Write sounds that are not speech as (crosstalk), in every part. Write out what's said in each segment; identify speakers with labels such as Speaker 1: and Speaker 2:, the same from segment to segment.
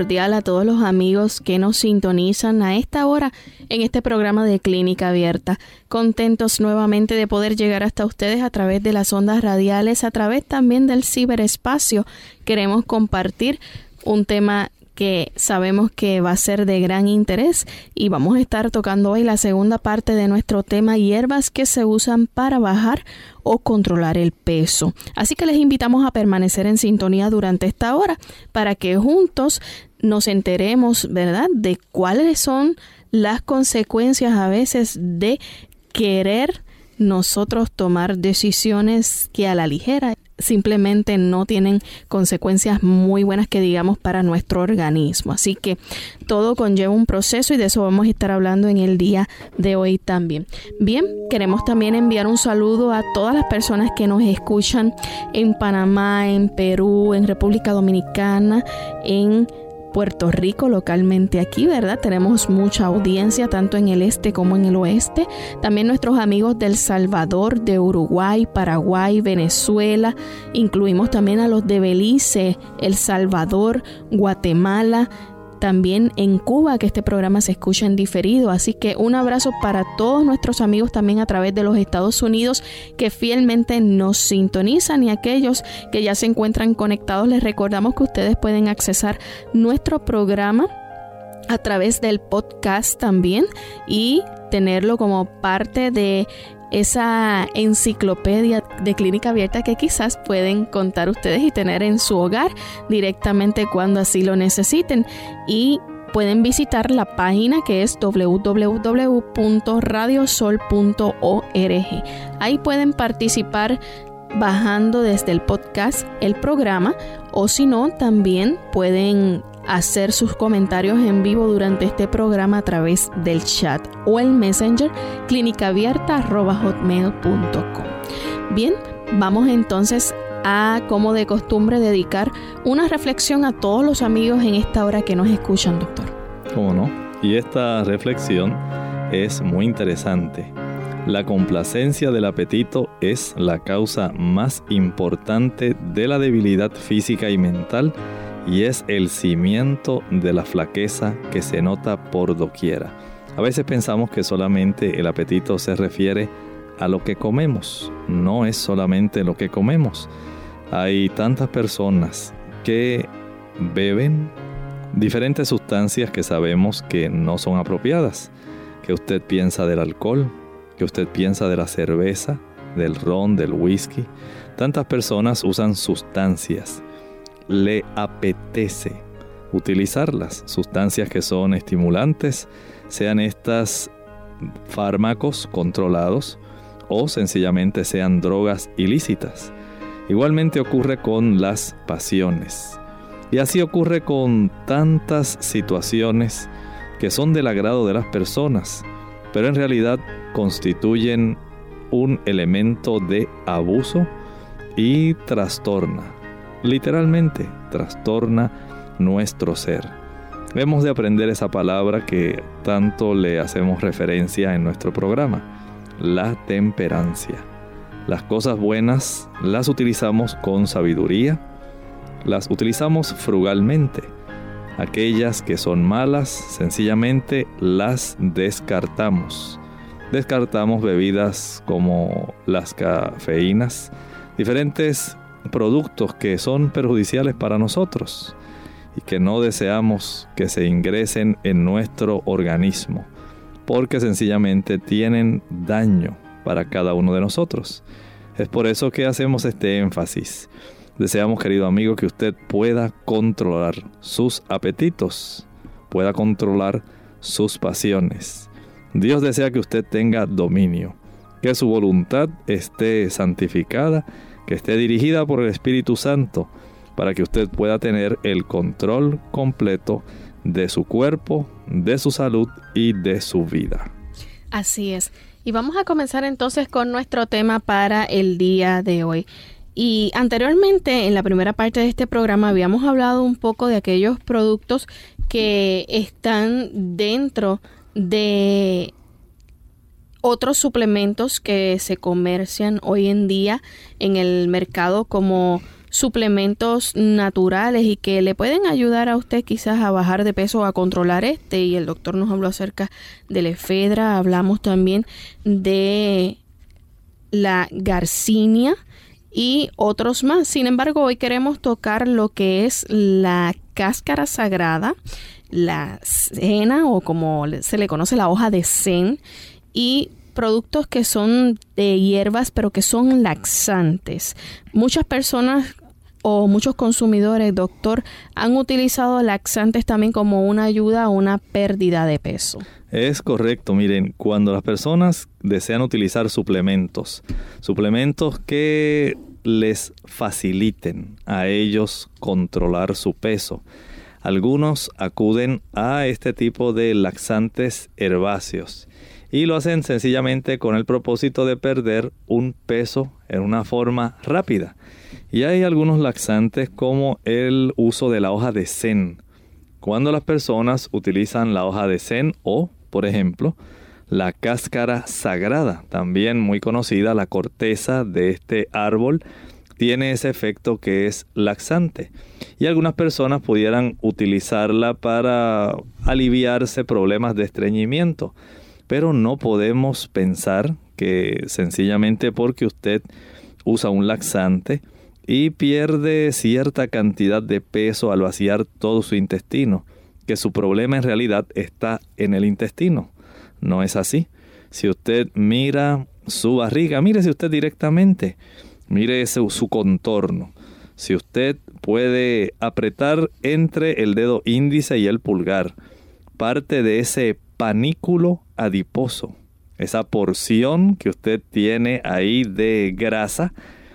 Speaker 1: Cordial a todos los amigos que nos sintonizan a esta hora en este programa de Clínica Abierta. Contentos nuevamente de poder llegar hasta ustedes a través de las ondas radiales, a través también del ciberespacio. Queremos compartir un tema que sabemos que va a ser de gran interés y vamos a estar tocando hoy la segunda parte de nuestro tema hierbas que se usan para bajar o controlar el peso. Así que les invitamos a permanecer en sintonía durante esta hora para que juntos nos enteremos, ¿verdad?, de cuáles son las consecuencias a veces de querer nosotros tomar decisiones que a la ligera simplemente no tienen consecuencias muy buenas que digamos para nuestro organismo. Así que todo conlleva un proceso y de eso vamos a estar hablando en el día de hoy también. Bien, queremos también enviar un saludo a todas las personas que nos escuchan en Panamá, en Perú, en República Dominicana, en Puerto Rico localmente aquí, ¿verdad? Tenemos mucha audiencia tanto en el este como en el oeste. También nuestros amigos del Salvador, de Uruguay, Paraguay, Venezuela. Incluimos también a los de Belice, El Salvador, Guatemala, también en Cuba, que este programa se escucha en diferido. Así que un abrazo para todos nuestros amigos también a través de los Estados Unidos que fielmente nos sintonizan y aquellos que ya se encuentran conectados, les recordamos que ustedes pueden accesar nuestro programa a través del podcast también y tenerlo como parte de esa enciclopedia de clínica abierta que quizás pueden contar ustedes y tener en su hogar directamente cuando así lo necesiten. Y pueden visitar la página que es www.radiosol.org. Ahí pueden participar bajando desde el podcast el programa o si no también pueden hacer sus comentarios en vivo durante este programa a través del chat o el messenger clínicaabierta.hotmail.com. Bien, vamos entonces a, como de costumbre, dedicar una reflexión a todos los amigos en esta hora que nos escuchan, doctor.
Speaker 2: ¿Cómo no? Y esta reflexión es muy interesante. La complacencia del apetito es la causa más importante de la debilidad física y mental y es el cimiento de la flaqueza que se nota por doquiera. A veces pensamos que solamente el apetito se refiere a lo que comemos, no es solamente lo que comemos. Hay tantas personas que beben diferentes sustancias que sabemos que no son apropiadas, que usted piensa del alcohol, que usted piensa de la cerveza, del ron, del whisky. Tantas personas usan sustancias le apetece utilizarlas, sustancias que son estimulantes, sean estas fármacos controlados o sencillamente sean drogas ilícitas. Igualmente ocurre con las pasiones. Y así ocurre con tantas situaciones que son del agrado de las personas, pero en realidad constituyen un elemento de abuso y trastorna literalmente trastorna nuestro ser. Hemos de aprender esa palabra que tanto le hacemos referencia en nuestro programa, la temperancia. Las cosas buenas las utilizamos con sabiduría, las utilizamos frugalmente. Aquellas que son malas, sencillamente las descartamos. Descartamos bebidas como las cafeínas, diferentes productos que son perjudiciales para nosotros y que no deseamos que se ingresen en nuestro organismo, porque sencillamente tienen daño para cada uno de nosotros. Es por eso que hacemos este énfasis Deseamos, querido amigo, que usted pueda controlar sus apetitos, pueda controlar sus pasiones. Dios desea que usted tenga dominio, que su voluntad esté santificada, que esté dirigida por el Espíritu Santo, para que usted pueda tener el control completo de su cuerpo, de su salud y de su vida.
Speaker 1: Así es. Y vamos a comenzar entonces con nuestro tema para el día de hoy. Y anteriormente, en la primera parte de este programa, habíamos hablado un poco de aquellos productos que están dentro de otros suplementos que se comercian hoy en día en el mercado como suplementos naturales y que le pueden ayudar a usted quizás a bajar de peso o a controlar este y el doctor nos habló acerca de la efedra, hablamos también de la garcinia y otros más. Sin embargo, hoy queremos tocar lo que es la cáscara sagrada, la cena o como se le conoce la hoja de zen y productos que son de hierbas pero que son laxantes. Muchas personas o muchos consumidores, doctor, han utilizado laxantes también como una ayuda a una pérdida de peso.
Speaker 2: Es correcto, miren, cuando las personas desean utilizar suplementos, suplementos que les faciliten a ellos controlar su peso, algunos acuden a este tipo de laxantes herbáceos y lo hacen sencillamente con el propósito de perder un peso en una forma rápida. Y hay algunos laxantes como el uso de la hoja de zen. Cuando las personas utilizan la hoja de zen o, por ejemplo, la cáscara sagrada, también muy conocida, la corteza de este árbol, tiene ese efecto que es laxante. Y algunas personas pudieran utilizarla para aliviarse problemas de estreñimiento. Pero no podemos pensar que sencillamente porque usted usa un laxante y pierde cierta cantidad de peso al vaciar todo su intestino, que su problema en realidad está en el intestino. No es así. Si usted mira su barriga, mírese usted directamente, mire su contorno. Si usted puede apretar entre el dedo índice y el pulgar parte de ese panículo adiposo, esa porción que usted tiene ahí de grasa,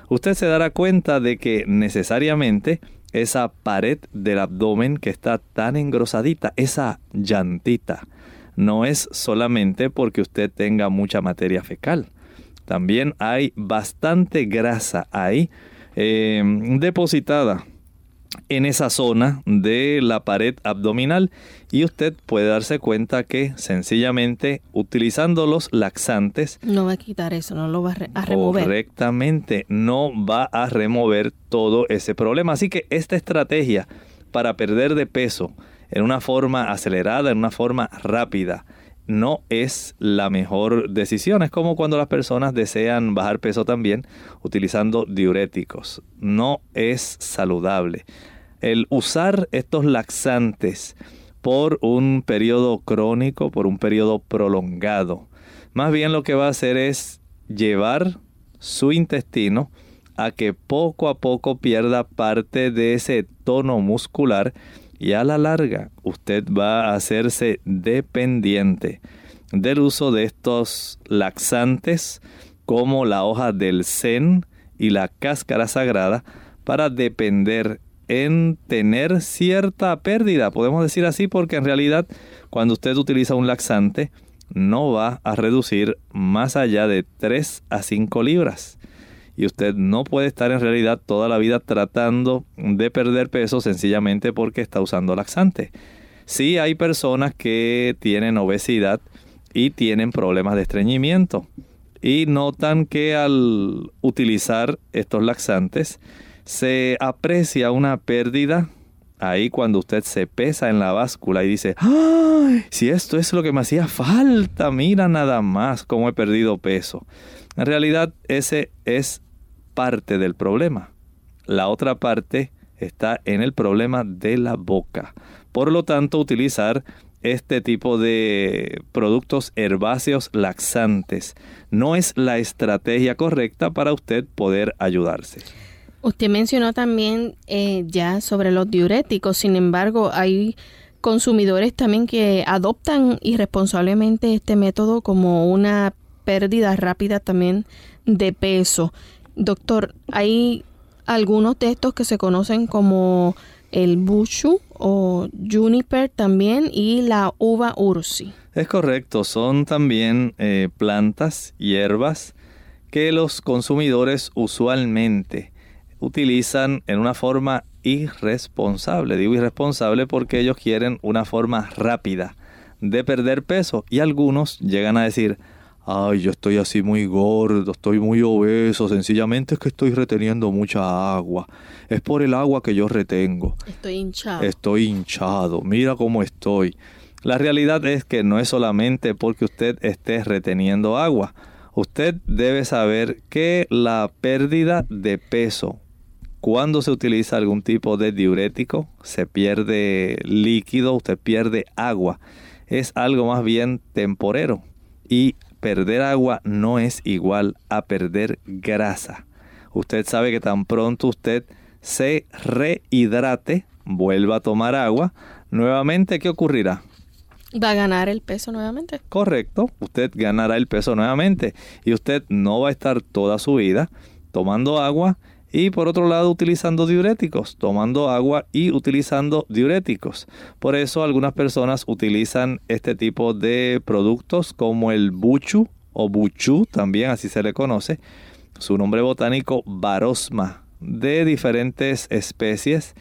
Speaker 2: usted se dará cuenta de que necesariamente esa pared del abdomen que está tan engrosadita, esa llantita, no es solamente porque usted tenga mucha materia fecal. También hay bastante grasa ahí eh, depositada en esa zona de la pared abdominal y usted puede darse cuenta que sencillamente utilizando los laxantes
Speaker 1: no va a quitar eso, no lo va a, remover.
Speaker 2: Correctamente, no va a remover todo ese problema. Así que esta estrategia para perder de peso en una forma acelerada, en una forma rápida, no es la mejor decisión. Es como cuando las personas desean bajar peso también utilizando diuréticos. No es saludable. El usar estos laxantes por un periodo crónico, por un periodo prolongado, más bien lo que va a hacer es llevar su intestino a que poco a poco pierda parte de ese tono muscular y a la larga usted va a hacerse dependiente del uso de estos laxantes como la hoja del zen y la cáscara sagrada para depender en tener cierta pérdida, podemos decir así, porque en realidad cuando usted utiliza un laxante no va a reducir más allá de 3 a 5 libras y usted no puede estar en realidad toda la vida tratando de perder peso sencillamente porque está usando laxante. Sí hay personas que tienen obesidad y tienen problemas de estreñimiento y notan que al utilizar estos laxantes se aprecia una pérdida ahí cuando usted se pesa en la báscula y dice, ¡ay! Si esto es lo que me hacía falta, mira nada más cómo he perdido peso. En realidad ese es parte del problema. La otra parte está en el problema de la boca. Por lo tanto, utilizar este tipo de productos herbáceos laxantes no es la estrategia correcta para usted poder ayudarse.
Speaker 1: Usted mencionó también eh, ya sobre los diuréticos, sin embargo, hay consumidores también que adoptan irresponsablemente este método como una pérdida rápida también de peso. Doctor, hay algunos de estos que se conocen como el bushu o juniper también y la uva ursi.
Speaker 2: Es correcto, son también eh, plantas, hierbas que los consumidores usualmente utilizan en una forma irresponsable. Digo irresponsable porque ellos quieren una forma rápida de perder peso y algunos llegan a decir, ay, yo estoy así muy gordo, estoy muy obeso, sencillamente es que estoy reteniendo mucha agua. Es por el agua que yo retengo.
Speaker 1: Estoy hinchado.
Speaker 2: Estoy hinchado, mira cómo estoy. La realidad es que no es solamente porque usted esté reteniendo agua. Usted debe saber que la pérdida de peso cuando se utiliza algún tipo de diurético, se pierde líquido, usted pierde agua. Es algo más bien temporero. Y perder agua no es igual a perder grasa. Usted sabe que tan pronto usted se rehidrate, vuelva a tomar agua, nuevamente, ¿qué ocurrirá?
Speaker 1: Va a ganar el peso nuevamente.
Speaker 2: Correcto, usted ganará el peso nuevamente y usted no va a estar toda su vida tomando agua y por otro lado utilizando diuréticos, tomando agua y utilizando diuréticos. Por eso algunas personas utilizan este tipo de productos como el buchu o buchu, también así se le conoce, su nombre botánico barosma, de diferentes especies.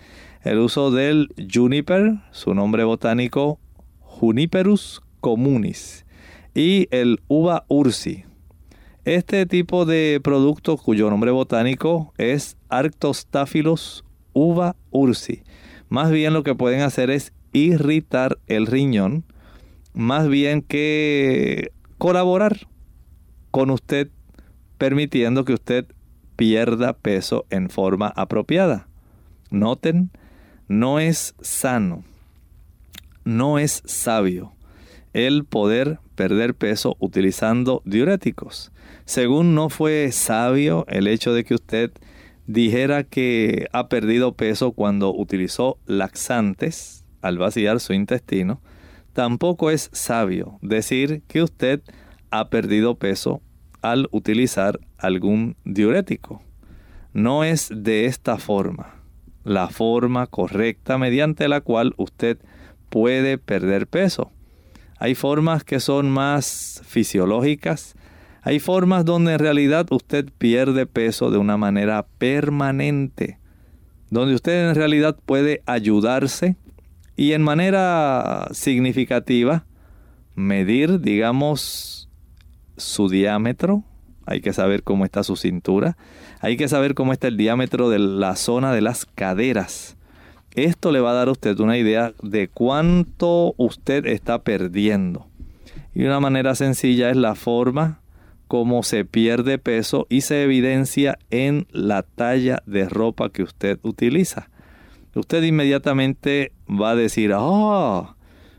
Speaker 2: El uso del juniper, su nombre botánico Juniperus communis, y el uva ursi, este tipo de producto cuyo nombre botánico es Arctostaphylos uva ursi. Más bien lo que pueden hacer es irritar el riñón, más bien que colaborar con usted permitiendo que usted pierda peso en forma apropiada. Noten, no es sano, no es sabio el poder perder peso utilizando diuréticos. Según no fue sabio el hecho de que usted dijera que ha perdido peso cuando utilizó laxantes al vaciar su intestino, tampoco es sabio decir que usted ha perdido peso al utilizar algún diurético. No es de esta forma, la forma correcta mediante la cual usted puede perder peso. Hay formas que son más fisiológicas. Hay formas donde en realidad usted pierde peso de una manera permanente. Donde usted en realidad puede ayudarse y en manera significativa medir, digamos, su diámetro. Hay que saber cómo está su cintura. Hay que saber cómo está el diámetro de la zona de las caderas. Esto le va a dar a usted una idea de cuánto usted está perdiendo. Y una manera sencilla es la forma como se pierde peso y se evidencia en la talla de ropa que usted utiliza. Usted inmediatamente va a decir, ah,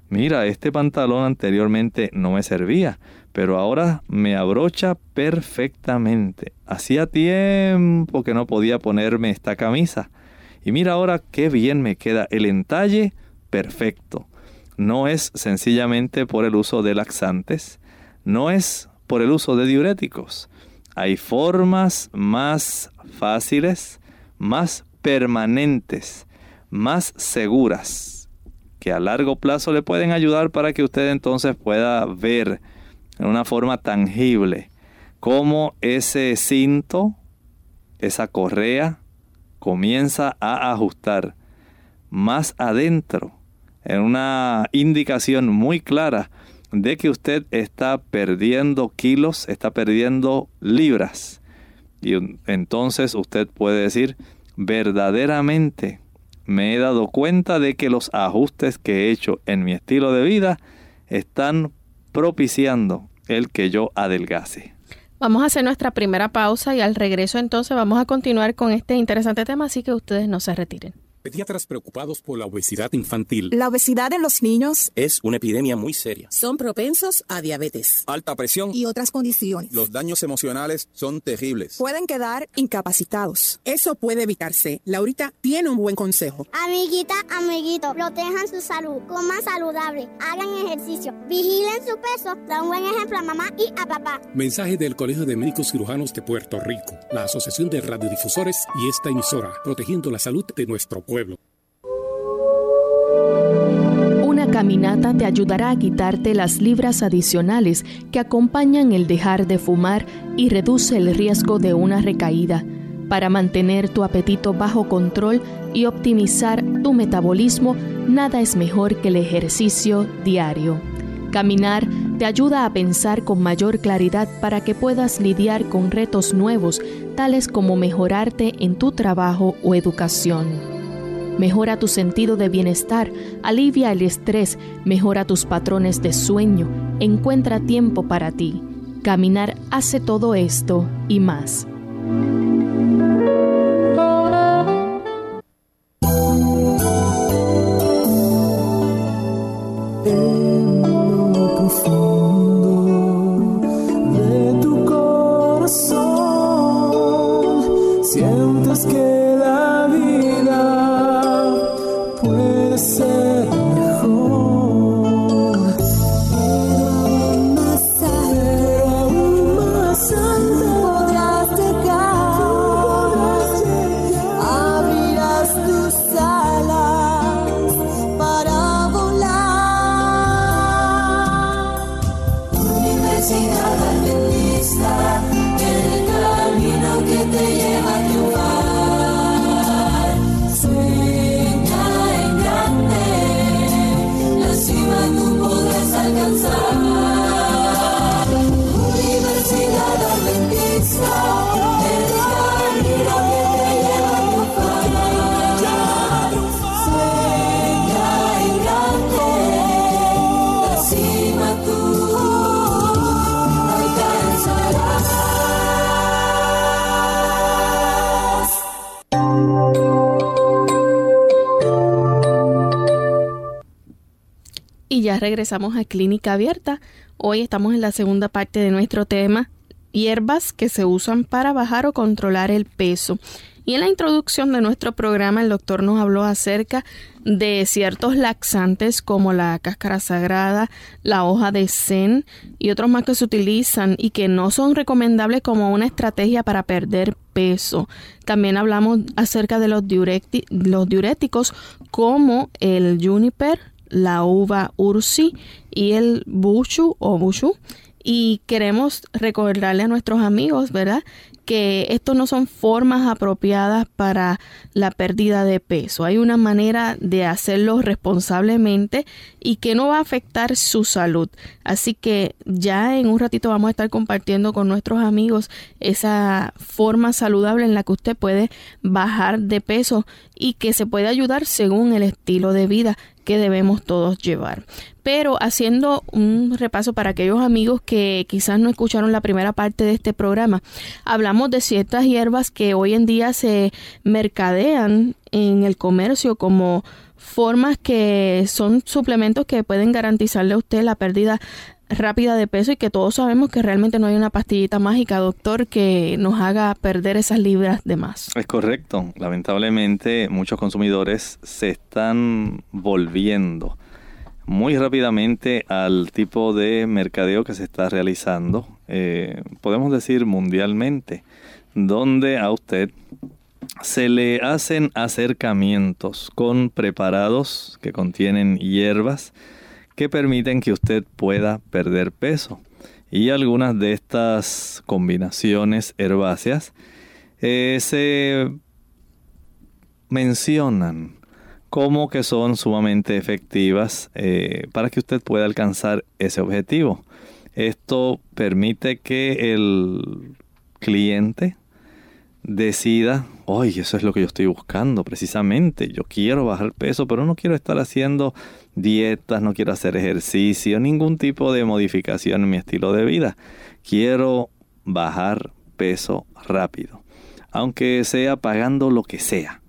Speaker 2: mira, este pantalón anteriormente no me servía, pero ahora me abrocha perfectamente. Hacía tiempo que no podía ponerme esta camisa. Y mira ahora qué bien me queda el entalle perfecto. No es sencillamente por el uso de laxantes, no es por el uso de diuréticos. Hay formas más fáciles, más permanentes, más seguras, que a largo plazo le pueden ayudar para que usted entonces pueda ver en una forma tangible cómo ese cinto, esa correa, comienza a ajustar más adentro en una indicación muy clara de que usted está perdiendo kilos, está perdiendo libras. Y entonces usted puede decir, verdaderamente me he dado cuenta de que los ajustes que he hecho en mi estilo de vida están propiciando el que yo adelgase.
Speaker 1: Vamos a hacer nuestra primera pausa y al regreso entonces vamos a continuar con este interesante tema, así que ustedes no se retiren.
Speaker 3: Pediatras preocupados por la obesidad infantil.
Speaker 4: La obesidad en los niños
Speaker 5: es una epidemia muy seria.
Speaker 6: Son propensos a diabetes,
Speaker 7: alta presión
Speaker 4: y otras condiciones.
Speaker 7: Los daños emocionales son terribles.
Speaker 4: Pueden quedar incapacitados.
Speaker 6: Eso puede evitarse. Laurita tiene un buen consejo.
Speaker 8: Amiguita, amiguito, protejan su salud, coman saludable, hagan ejercicio, vigilen su peso, da un buen ejemplo a mamá y a papá.
Speaker 3: Mensaje del Colegio de Médicos Cirujanos de Puerto Rico, la Asociación de Radiodifusores y esta emisora, protegiendo la salud de nuestro pueblo.
Speaker 1: Una caminata te ayudará a quitarte las libras adicionales que acompañan el dejar de fumar y reduce el riesgo de una recaída. Para mantener tu apetito bajo control y optimizar tu metabolismo, nada es mejor que el ejercicio diario. Caminar te ayuda a pensar con mayor claridad para que puedas lidiar con retos nuevos, tales como mejorarte en tu trabajo o educación. Mejora tu sentido de bienestar, alivia el estrés, mejora tus patrones de sueño, encuentra tiempo para ti. Caminar hace todo esto y más. Regresamos a Clínica Abierta. Hoy estamos en la segunda parte de nuestro tema, hierbas que se usan para bajar o controlar el peso. Y en la introducción de nuestro programa el doctor nos habló acerca de ciertos laxantes como la cáscara sagrada, la hoja de zen y otros más que se utilizan y que no son recomendables como una estrategia para perder peso. También hablamos acerca de los, diuréticos como el juniper, la uva ursi y el bushu o bushu. Y queremos recordarle a nuestros amigos, ¿verdad? que esto no son formas apropiadas para la pérdida de peso. Hay una manera de hacerlo responsablemente y que no va a afectar su salud. Así que ya en un ratito vamos a estar compartiendo con nuestros amigos esa forma saludable en la que usted puede bajar de peso y que se puede ayudar según el estilo de vida que debemos todos llevar. Pero haciendo un repaso para aquellos amigos que quizás no escucharon la primera parte de este programa, hablamos de ciertas hierbas que hoy en día se mercadean en el comercio como formas que son suplementos que pueden garantizarle a usted la pérdida rápida de peso y que todos sabemos que realmente no hay una pastillita mágica, doctor, que nos haga perder esas libras de más.
Speaker 2: Es correcto. Lamentablemente muchos consumidores se están volviendo muy rápidamente al tipo de mercadeo que se está realizando, eh, podemos decir mundialmente, donde a usted se le hacen acercamientos con preparados que contienen hierbas, que permiten que usted pueda perder peso. Y algunas de estas combinaciones herbáceas eh, se mencionan como que son sumamente efectivas eh, para que usted pueda alcanzar ese objetivo. Esto permite que el cliente decida, oye, eso es lo que yo estoy buscando precisamente. Yo quiero bajar peso, pero no quiero estar haciendo dietas, no quiero hacer ejercicio, ningún tipo de modificación en mi estilo de vida. Quiero bajar peso rápido, aunque sea pagando lo que sea.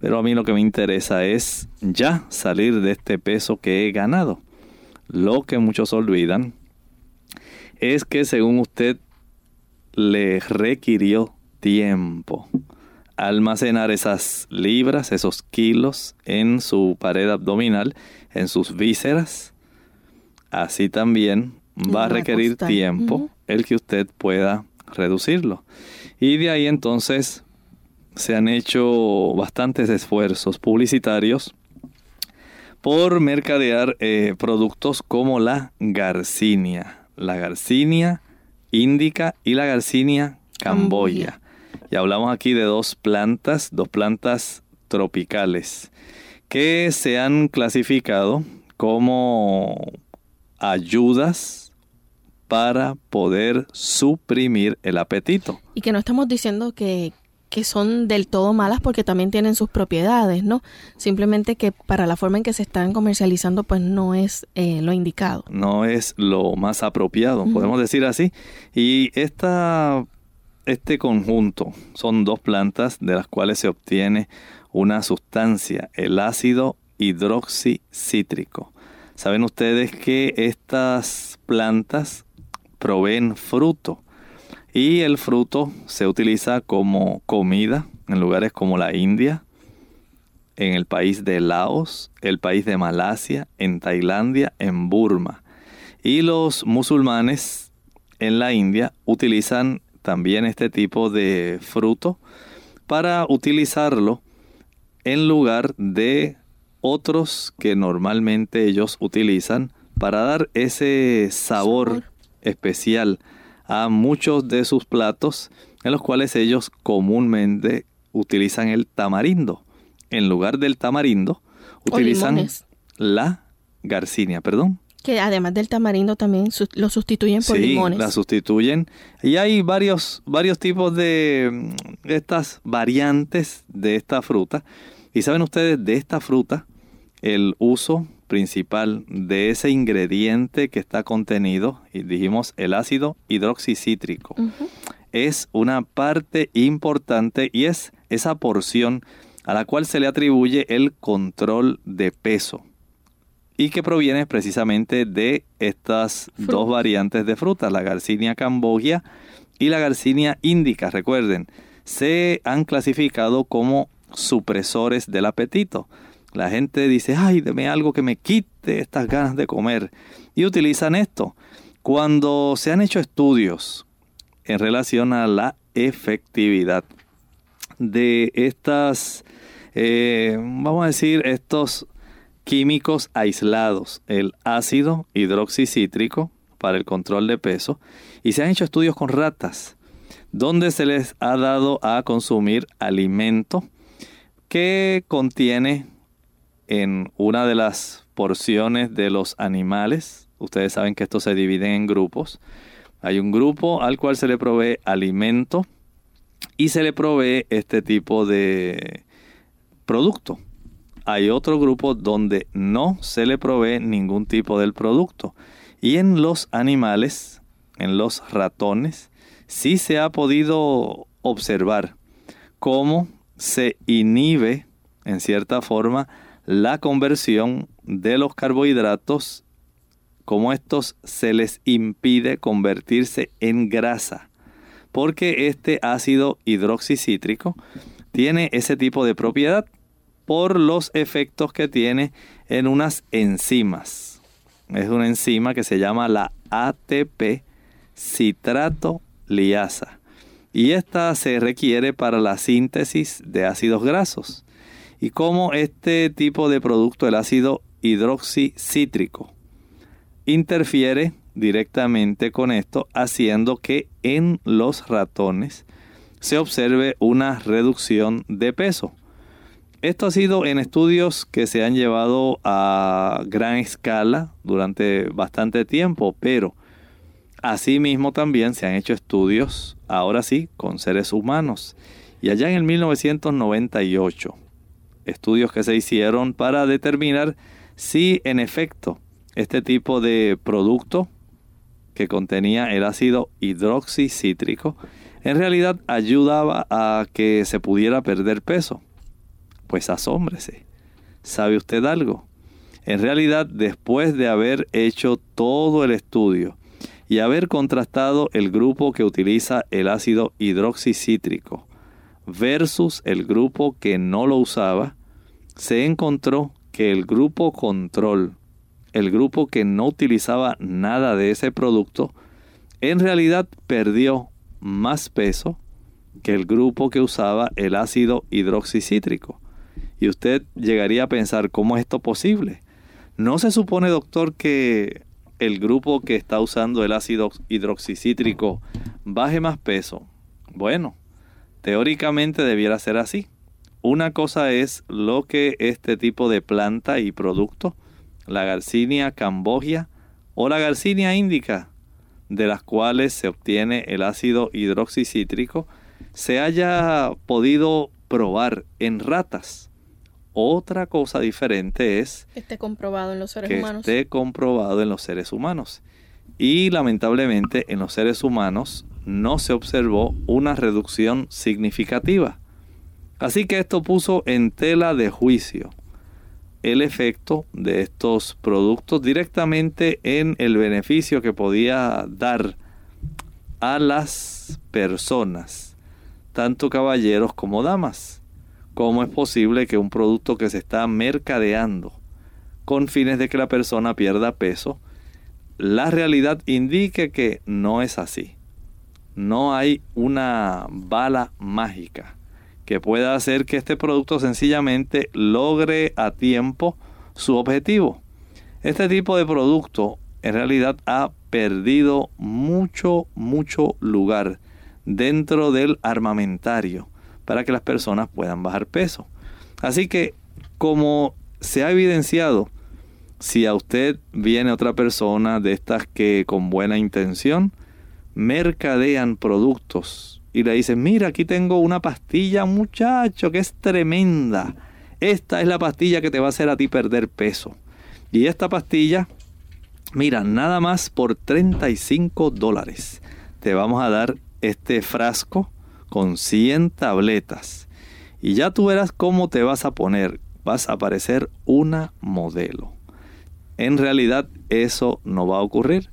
Speaker 2: Pero a mí lo que me interesa es ya salir de este peso que he ganado. Lo que muchos olvidan es que según usted le requirió tiempo almacenar esas libras, esos kilos en su pared abdominal, en sus vísceras, así también va a requerir tiempo el que usted pueda reducirlo. Y de ahí entonces se han hecho bastantes esfuerzos publicitarios por mercadear eh, productos como la garcinia, la garcinia índica y la garcinia camboya. Y hablamos aquí de dos plantas, dos plantas tropicales que se han clasificado como ayudas para poder suprimir el apetito.
Speaker 1: Y que no estamos diciendo que, que son del todo malas porque también tienen sus propiedades, ¿no? Simplemente que para la forma en que se están comercializando pues no es eh, lo indicado.
Speaker 2: No es lo más apropiado, podemos decir así. Y esta, este conjunto son dos plantas de las cuales se obtiene una sustancia, el ácido hidroxicítrico. Saben ustedes que estas plantas proveen fruto y el fruto se utiliza como comida en lugares como la India, en el país de Laos, el país de Malasia, en Tailandia, en Burma. Y los musulmanes en la India utilizan también este tipo de fruto para utilizarlo en lugar de otros que normalmente ellos utilizan para dar ese sabor, especial a muchos de sus platos en los cuales ellos comúnmente utilizan el tamarindo. En lugar del tamarindo, utilizan la garcinia, perdón.
Speaker 1: Que además del tamarindo también lo sustituyen por
Speaker 2: sí,
Speaker 1: limones.
Speaker 2: la sustituyen. Y hay varios, varios tipos de mm, estas variantes de esta fruta. Y saben ustedes, de esta fruta el uso principal de ese ingrediente que está contenido, y dijimos el ácido hidroxicítrico, es una parte importante y es esa porción a la cual se le atribuye el control de peso. Y que proviene precisamente de estas dos variantes de frutas, la Garcinia cambogia y la Garcinia indica. Recuerden, se han clasificado como supresores del apetito. La gente dice, ay, deme algo que me quite estas ganas de comer. Y utilizan esto. Cuando se han hecho estudios en relación a la efectividad de estas, eh, vamos a decir, estos químicos aislados, el ácido hidroxicítrico para el control de peso, y se han hecho estudios con ratas, donde se les ha dado a consumir alimento que contiene en una de las porciones de los animales. Ustedes saben que esto se divide en grupos. Hay un grupo al cual se le provee alimento y se le provee este tipo de producto. Hay otro grupo donde no se le provee ningún tipo del producto. Y en los animales, en los ratones, sí se ha podido observar cómo se inhibe, en cierta forma, la conversión de los carbohidratos, como estos se les impide convertirse en grasa, porque este ácido hidroxicítrico tiene ese tipo de propiedad por los efectos que tiene en unas enzimas. Es una enzima que se llama la ATP citrato liasa y esta se requiere para la síntesis de ácidos grasos y cómo este tipo de producto, el ácido hidroxicítrico, interfiere directamente con esto, haciendo que en los ratones se observe una reducción de peso. Esto ha sido en estudios que se han llevado a gran escala durante bastante tiempo, pero asimismo también se han hecho estudios, ahora sí, con seres humanos. Y allá en el 1998, estudios que se hicieron para determinar si en efecto este tipo de producto que contenía el ácido hidroxicítrico en realidad ayudaba a que se pudiera perder peso. Pues asómbrese. ¿Sabe usted algo? En realidad, después de haber hecho todo el estudio y haber contrastado el grupo que utiliza el ácido hidroxicítrico versus el grupo que no lo usaba, se encontró que el grupo control, el grupo que no utilizaba nada de ese producto, en realidad perdió más peso que el grupo que usaba el ácido hidroxicítrico. Y usted llegaría a pensar, ¿cómo es esto posible? ¿No se supone, doctor, que el grupo que está usando el ácido hidroxicítrico baje más peso? Bueno, teóricamente debiera ser así. Una cosa es lo que este tipo de planta y producto, la Garcinia cambogia o la Garcinia indica, de las cuales se obtiene el ácido hidroxicítrico, se haya podido probar en ratas otra cosa diferente es
Speaker 1: que esté comprobado en los seres
Speaker 2: que
Speaker 1: humanos.
Speaker 2: Esté comprobado en los seres humanos. Y lamentablemente en los seres humanos no se observó una reducción significativa. Así que esto puso en tela de juicio el efecto de estos productos directamente en el beneficio que podía dar a las personas, tanto caballeros como damas. ¿Cómo es posible que un producto que se está mercadeando con fines de que la persona pierda peso, la realidad indique que no es así? No hay una bala mágica que pueda hacer que este producto sencillamente logre a tiempo su objetivo. Este tipo de producto en realidad ha perdido mucho, mucho lugar dentro del armamentario para que las personas puedan bajar peso. Así que, como se ha evidenciado, si a usted viene otra persona de estas que con buena intención mercadean productos y le dicen, mira, aquí tengo una pastilla, muchacho, que es tremenda. Esta es la pastilla que te va a hacer a ti perder peso. Y esta pastilla, mira, nada más por 35 dólares. Te vamos a dar este frasco con 100 tabletas. Y ya tú verás cómo te vas a poner. Vas a parecer una modelo. En realidad eso no va a ocurrir.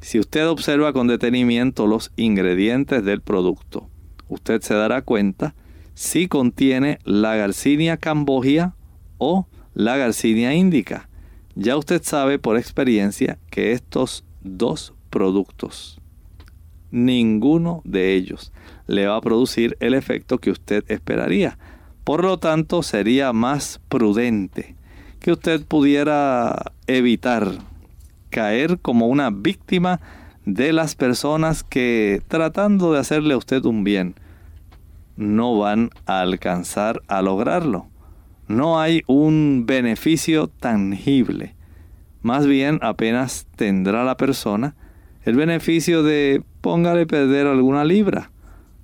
Speaker 2: Si usted observa con detenimiento los ingredientes del producto, usted se dará cuenta si contiene la Garcinia cambogia o la Garcinia indica. Ya usted sabe por experiencia que estos dos productos, ninguno de ellos le va a producir el efecto que usted esperaría. Por lo tanto, sería más prudente que usted pudiera evitar caer como una víctima de las personas que tratando de hacerle a usted un bien no van a alcanzar a lograrlo. No hay un beneficio tangible. Más bien apenas tendrá la persona el beneficio de póngale perder alguna libra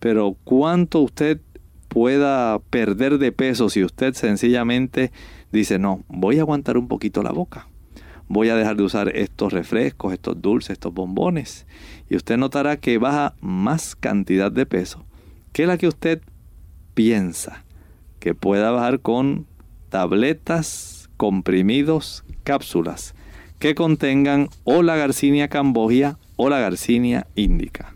Speaker 2: pero cuánto usted pueda perder de peso si usted sencillamente dice, no, voy a aguantar un poquito la boca. Voy a dejar de usar estos refrescos, estos dulces, estos bombones. Y usted notará que baja más cantidad de peso que la que usted piensa que pueda bajar con tabletas, comprimidos, cápsulas que contengan o la Garcinia cambogia o la Garcinia indica.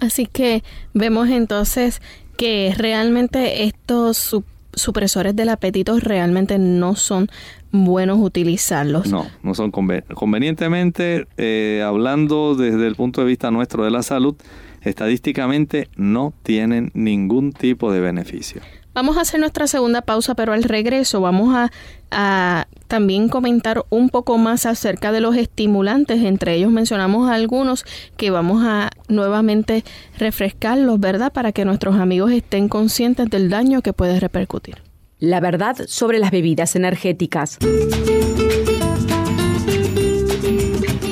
Speaker 1: Así que vemos entonces que realmente estos supresores del apetito realmente no son buenos utilizarlos.
Speaker 2: No, no son convenientemente, eh, hablando desde el punto de vista nuestro de la salud, estadísticamente no tienen ningún tipo de beneficio.
Speaker 1: Vamos a hacer nuestra segunda pausa, pero al regreso vamos a, también comentar un poco más acerca de los estimulantes. Entre ellos mencionamos algunos que vamos a nuevamente refrescarlos, ¿verdad? Para que nuestros amigos estén conscientes del daño que puede repercutir.
Speaker 5: La verdad sobre las bebidas energéticas.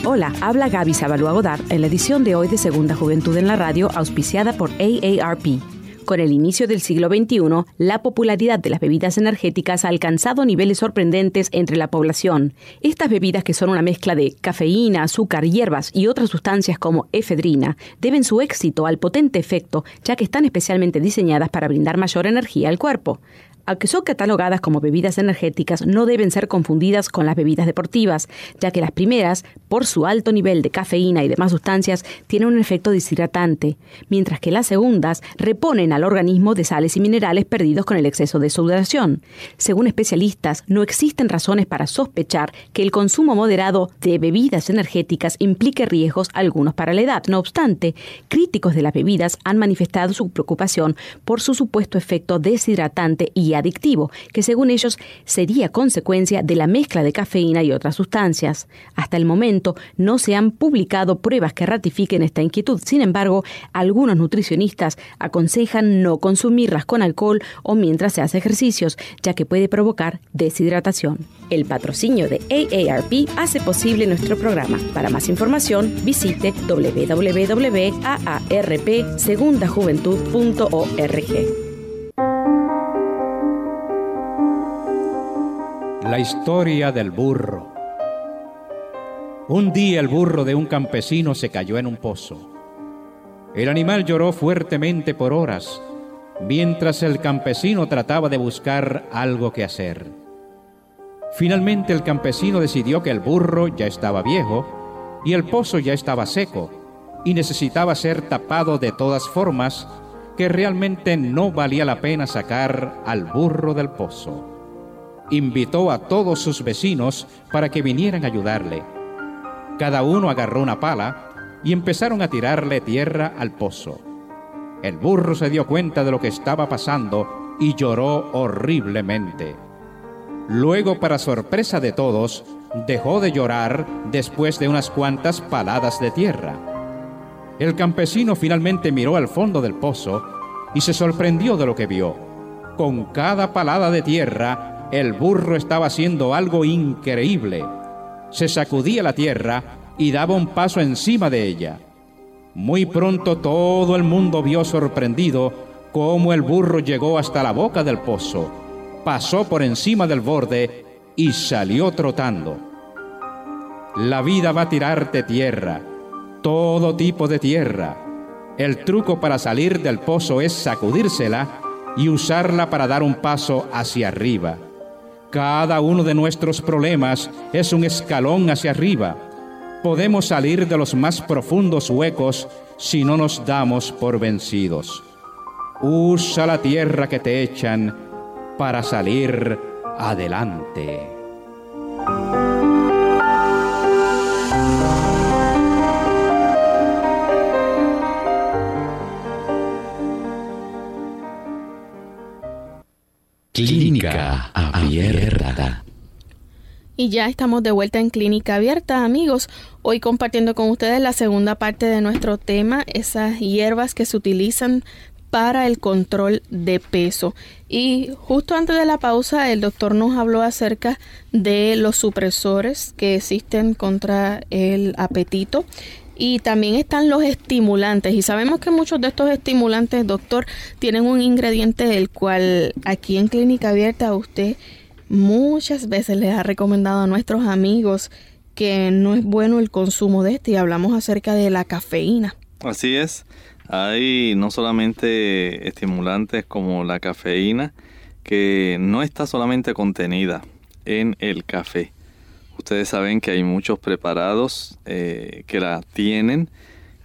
Speaker 5: Hola, habla Gaby Sabalua Godard en la edición de hoy de Segunda Juventud en la Radio, auspiciada por AARP. Con el inicio del siglo XXI, la popularidad de las bebidas energéticas ha alcanzado niveles sorprendentes entre la población. Estas bebidas, que son una mezcla de cafeína, azúcar, hierbas y otras sustancias como efedrina, deben su éxito al potente efecto, ya que están especialmente diseñadas para brindar mayor energía al cuerpo. Aunque son catalogadas como bebidas energéticas, no deben ser confundidas con las bebidas deportivas, ya que las primeras, por su alto nivel de cafeína y demás sustancias, tienen un efecto deshidratante, mientras que las segundas reponen al organismo de sales y minerales perdidos con el exceso de sudoración. Según especialistas, no existen razones para sospechar que el consumo moderado de bebidas energéticas implique riesgos algunos para la edad. No obstante, críticos de las bebidas han manifestado su preocupación por su supuesto efecto deshidratante y adictivo, que según ellos sería consecuencia de la mezcla de cafeína y otras sustancias. Hasta el momento no se han publicado pruebas que ratifiquen esta inquietud. Sin embargo, algunos nutricionistas aconsejan no consumirlas con alcohol o mientras se hace ejercicios, ya que puede provocar deshidratación. El patrocinio de AARP hace posible nuestro programa. Para más información, visite www.aarpsegundajuventud.org.
Speaker 9: La historia del burro. Un día el burro de un campesino se cayó en un pozo. El animal lloró fuertemente por horas, mientras el campesino trataba de buscar algo que hacer. Finalmente el campesino decidió que el burro ya estaba viejo y el pozo ya estaba seco y necesitaba ser tapado de todas formas que realmente no valía la pena sacar al burro del pozo invitó a todos sus vecinos para que vinieran a ayudarle. Cada uno agarró una pala y empezaron a tirarle tierra al pozo. El burro se dio cuenta de lo que estaba pasando y lloró horriblemente. Luego, para sorpresa de todos, dejó de llorar después de unas cuantas paladas de tierra. El campesino finalmente miró al fondo del pozo y se sorprendió de lo que vio. Con cada palada de tierra, el burro estaba haciendo algo increíble. Se sacudía la tierra y daba un paso encima de ella. Muy pronto todo el mundo vio sorprendido cómo el burro llegó hasta la boca del pozo, pasó por encima del borde y salió trotando. La vida va a tirarte tierra, todo tipo de tierra. El truco para salir del pozo es sacudírsela y usarla para dar un paso hacia arriba. Cada uno de nuestros problemas es un escalón hacia arriba. Podemos salir de los más profundos huecos si no nos damos por vencidos. Usa la tierra que te echan para salir adelante.
Speaker 10: Clínica Abierta.
Speaker 1: Y ya estamos de vuelta en Clínica Abierta, amigos. Hoy compartiendo con ustedes la segunda parte de nuestro tema, esas hierbas que se utilizan para el control de peso. Y justo antes de la pausa, el doctor nos habló acerca de los supresores que existen contra el apetito y también están los estimulantes. Y sabemos que muchos de estos estimulantes, doctor, tienen un ingrediente del cual aquí en Clínica Abierta usted muchas veces les ha recomendado a nuestros amigos que no es bueno el consumo de este y hablamos acerca de la cafeína.
Speaker 2: Así es. Hay no solamente estimulantes como la cafeína, que no está solamente contenida en el café, Ustedes saben que hay muchos preparados eh, que la tienen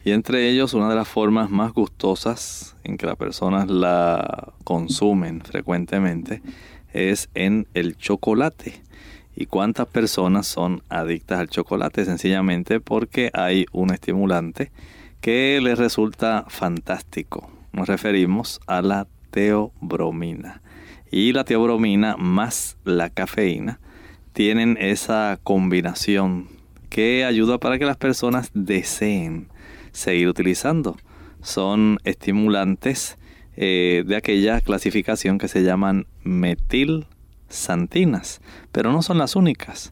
Speaker 2: y entre ellos una de las formas más gustosas en que las personas la consumen frecuentemente es en el chocolate. ¿Y cuántas personas son adictas al chocolate? Sencillamente porque hay un estimulante que les resulta fantástico. Nos referimos a la teobromina. Y la teobromina más la cafeína tienen esa combinación que ayuda para que las personas deseen seguir utilizando. Son estimulantes eh, de aquella clasificación que se llaman metilsantinas, pero no son las únicas.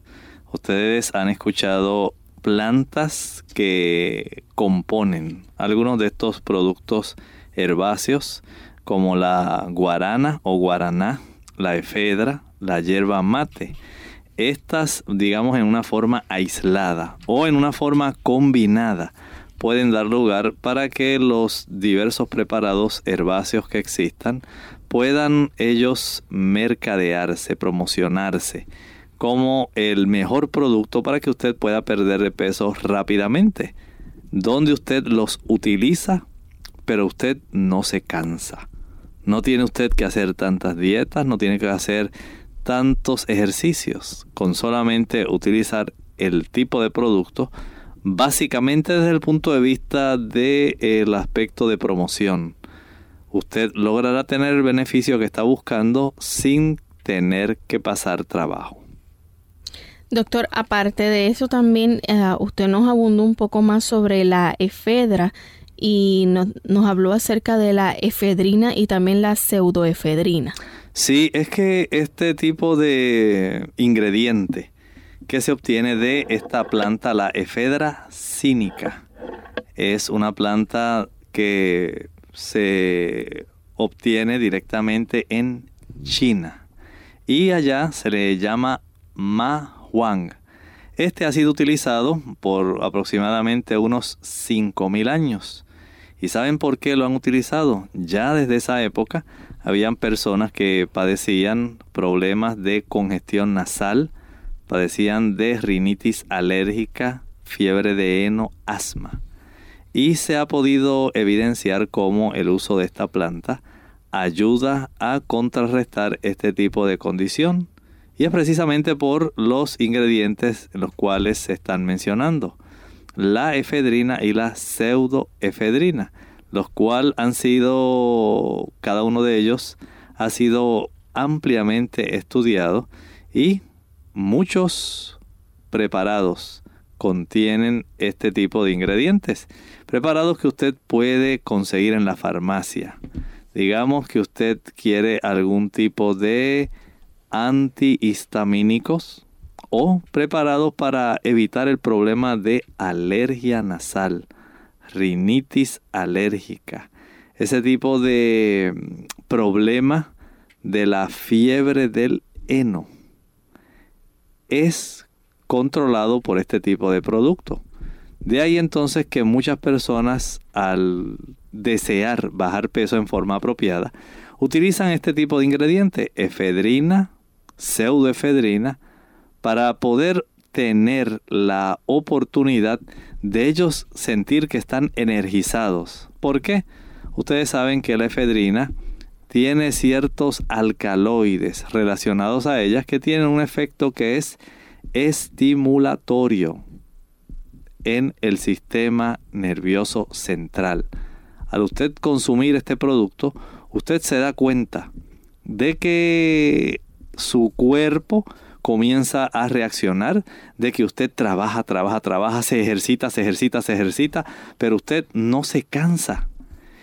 Speaker 2: Ustedes han escuchado plantas que componen algunos de estos productos herbáceos como la guarana o guaraná, la efedra, la hierba mate estas, digamos, en una forma aislada o en una forma combinada, pueden dar lugar para que los diversos preparados herbáceos que existan puedan ellos mercadearse, promocionarse como el mejor producto para que usted pueda perder de peso rápidamente, donde usted los utiliza, pero usted no se cansa. No tiene usted que hacer tantas dietas, no tiene que hacer tantos ejercicios, con solamente utilizar el tipo de producto, básicamente desde el punto de vista del aspecto de promoción. Usted logrará tener el beneficio que está buscando sin tener que pasar trabajo.
Speaker 1: Doctor, aparte de eso también eh, usted nos abundó un poco más sobre la efedra y nos, nos habló acerca de la efedrina y también la pseudoefedrina.
Speaker 2: Sí, es que este tipo de ingrediente que se obtiene de esta planta, la efedra cínica, es una planta que se obtiene directamente en China y allá se le llama ma huang. Este ha sido utilizado por aproximadamente unos 5.000 años ¿Y saben por qué lo han utilizado? Ya desde esa época habían personas que padecían problemas de congestión nasal, padecían de rinitis alérgica, fiebre de heno, asma. Y se ha podido evidenciar cómo el uso de esta planta ayuda a contrarrestar este tipo de condición. Y es precisamente por los ingredientes en los cuales se están mencionando la efedrina y la pseudoefedrina, los cuales han sido, cada uno de ellos ha sido ampliamente estudiado y muchos preparados contienen este tipo de ingredientes. Preparados que usted puede conseguir en la farmacia. Digamos que usted quiere algún tipo de antihistamínicos o preparados para evitar el problema de alergia nasal, rinitis alérgica, ese tipo de mm, problema de la fiebre del heno es controlado por este tipo de producto. De ahí entonces que muchas personas al desear bajar peso en forma apropiada utilizan este tipo de ingrediente, efedrina, pseudoefedrina, para poder tener la oportunidad de ellos sentir que están energizados. ¿Por qué? Ustedes saben que la efedrina tiene ciertos alcaloides relacionados a ellas que tienen un efecto que es estimulatorio en el sistema nervioso central. Al usted consumir este producto, usted se da cuenta de que su cuerpo comienza a reaccionar de que usted trabaja, trabaja, trabaja, se ejercita, se ejercita, se ejercita, pero usted no se cansa.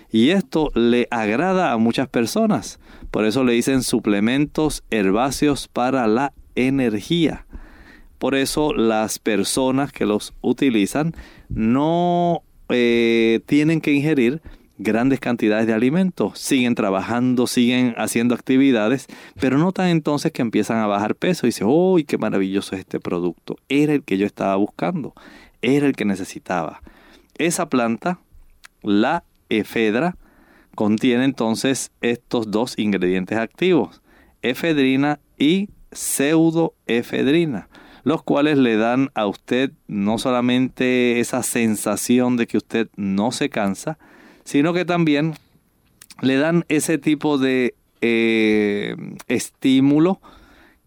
Speaker 2: Y esto le agrada a muchas personas. Por eso le dicen suplementos herbáceos para la energía. Por eso las personas que los utilizan no eh, tienen que ingerir grandes cantidades de alimentos, siguen trabajando, siguen haciendo actividades, pero notan entonces que empiezan a bajar peso y dicen, ¡uy, qué maravilloso es este producto! Era el que yo estaba buscando, era el que necesitaba. Esa planta, la efedra, contiene entonces estos dos ingredientes activos, efedrina y pseudoefedrina, los cuales le dan a usted no solamente esa sensación de que usted no se cansa, sino que también le dan ese tipo de eh, estímulo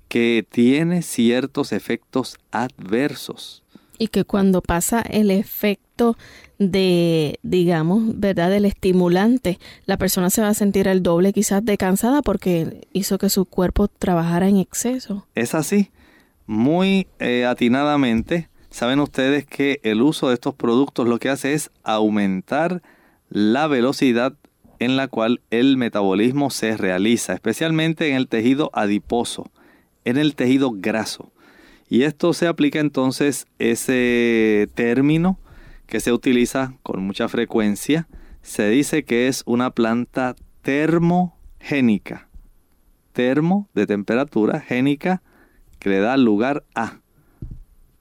Speaker 2: que tiene ciertos efectos adversos.
Speaker 1: Y que cuando pasa el efecto de, digamos, ¿verdad? Del estimulante, la persona se va a sentir el doble quizás de cansada porque hizo que su cuerpo trabajara en exceso.
Speaker 2: Es así. Muy eh, atinadamente, saben ustedes que el uso de estos productos lo que hace es aumentar la velocidad en la cual el metabolismo se realiza, especialmente en el tejido adiposo, en el tejido graso. Y esto se aplica entonces ese término que se utiliza con mucha frecuencia, se dice que es una planta termogénica. Termo de temperatura, génica que le da lugar a.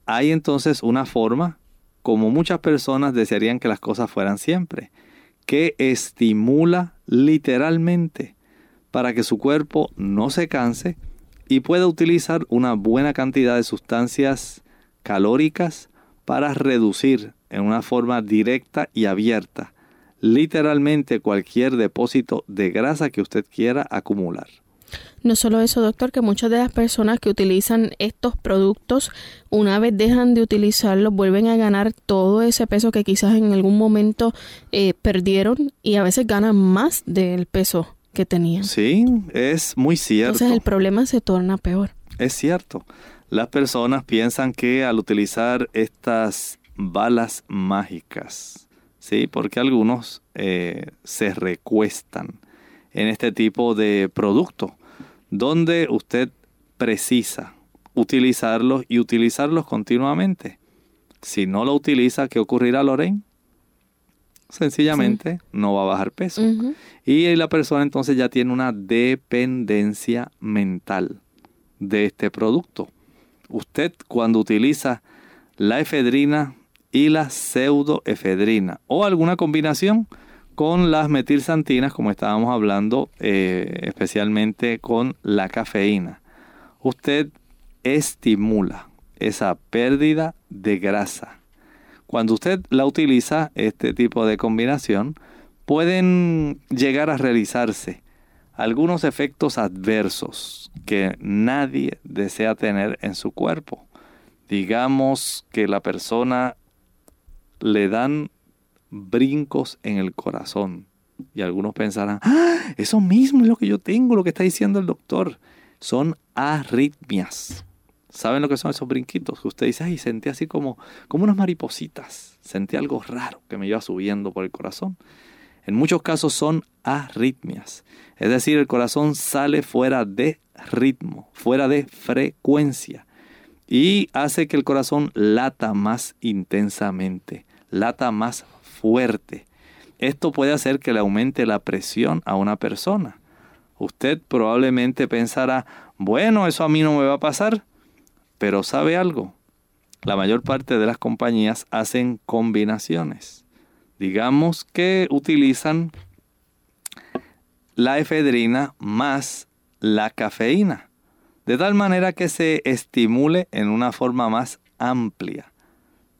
Speaker 2: Hay entonces una forma como muchas personas desearían que las cosas fueran siempre que estimula literalmente para que su cuerpo no se canse y pueda utilizar una buena cantidad de sustancias calóricas para reducir en una forma directa y abierta literalmente cualquier depósito de grasa que usted quiera acumular.
Speaker 1: No solo eso, doctor, que muchas de las personas que utilizan estos productos, una vez dejan de utilizarlos, vuelven a ganar todo ese peso que quizás en algún momento eh, perdieron y a veces ganan más del peso que tenían.
Speaker 2: Sí, es muy cierto.
Speaker 1: Entonces el problema se torna peor.
Speaker 2: Es cierto. Las personas piensan que al utilizar estas balas mágicas, ¿sí? Porque algunos eh, se recuestan en este tipo de producto donde usted precisa utilizarlos y utilizarlos continuamente. Si no lo utiliza, ¿qué ocurrirá, Lorraine? Sencillamente no va a bajar peso. Y la persona entonces ya tiene una dependencia mental de este producto. Usted cuando utiliza la efedrina y la pseudoefedrina o alguna combinación, con las metilsantinas, como estábamos hablando, eh, especialmente con la cafeína. Usted estimula esa pérdida de grasa. Cuando usted la utiliza, este tipo de combinación, pueden llegar a realizarse algunos efectos adversos que nadie desea tener en su cuerpo. Digamos que la persona le dan brincos en el corazón. Y algunos pensarán, ¡Ah, eso mismo es lo que yo tengo, lo que está diciendo el doctor. Son arritmias. ¿Saben lo que son esos brinquitos? Que usted dice, ay, sentí así como, como unas maripositas. Sentí algo raro que me iba subiendo por el corazón. En muchos casos son arritmias. Es decir, el corazón sale fuera de ritmo, fuera de frecuencia. Y hace que el corazón lata más intensamente, lata más fuerte. Esto puede hacer que le aumente la presión a una persona. Usted probablemente pensará, bueno, eso a mí no me va a pasar, pero ¿sabe algo? La mayor parte de las compañías hacen combinaciones. Digamos que utilizan la efedrina más la cafeína, de tal manera que se estimule en una forma más amplia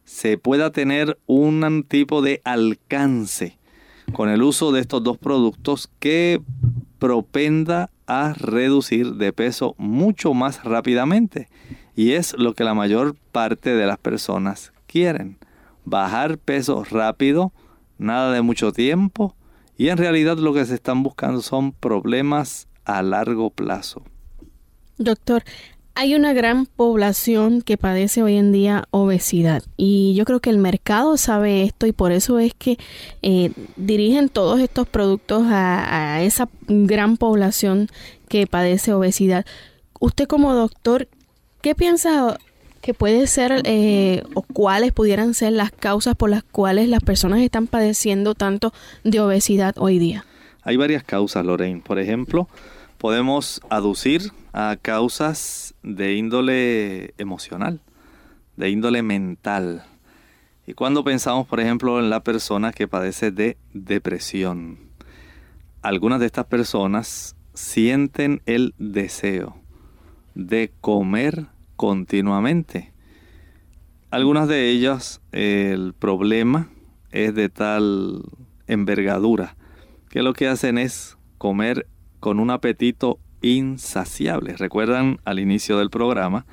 Speaker 2: se pueda tener un tipo de alcance con el uso de estos dos productos que propenda a reducir de peso mucho más rápidamente. Y es lo que la mayor parte de las personas quieren. Bajar peso rápido, nada de mucho tiempo. Y en realidad lo que se están buscando son problemas a largo plazo.
Speaker 1: Doctor, hay una gran población que padece hoy en día obesidad y yo creo que el mercado sabe esto y por eso es que eh, dirigen todos estos productos a, esa gran población que padece obesidad. Usted como doctor, ¿qué piensa que puede ser eh, o cuáles pudieran ser las causas por las cuales las personas están padeciendo tanto de obesidad hoy día?
Speaker 2: Hay varias causas, Lorraine. Por ejemplo, podemos aducir a causas de índole emocional, de índole mental. Y cuando pensamos, por ejemplo, en la persona que padece de depresión, algunas de estas personas sienten el deseo de comer continuamente. Algunas de ellas el problema es de tal envergadura que lo que hacen es comer con un apetito insaciable. Recuerdan al inicio del programa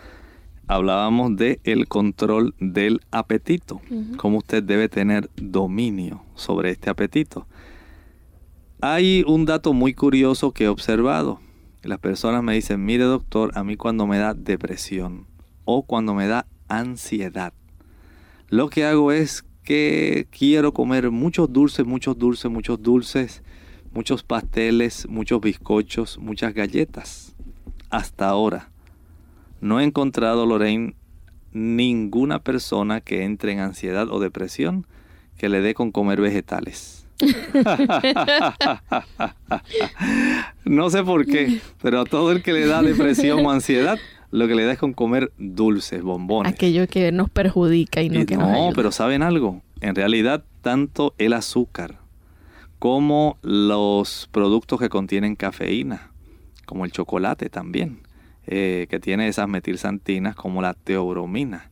Speaker 2: hablábamos de el control del apetito, cómo usted debe tener dominio sobre este apetito. Hay un dato muy curioso que he observado. Las personas me dicen, mire doctor, a mí cuando me da depresión o cuando me da ansiedad, lo que hago es que quiero comer muchos dulces, muchos dulces, muchos dulces muchos pasteles, muchos bizcochos, muchas galletas. Hasta ahora no he encontrado, Lorraine, ninguna persona que entre en ansiedad o depresión que le dé con comer vegetales. (laughs) no sé por qué, pero a todo el que le da depresión o ansiedad, lo que le da es con comer dulces, bombones.
Speaker 1: Aquello que nos perjudica y no que nos
Speaker 2: No, pero ¿saben algo? En realidad, tanto el azúcar como los productos que contienen cafeína como el chocolate también, eh, que tiene esas metilsantinas como la teobromina.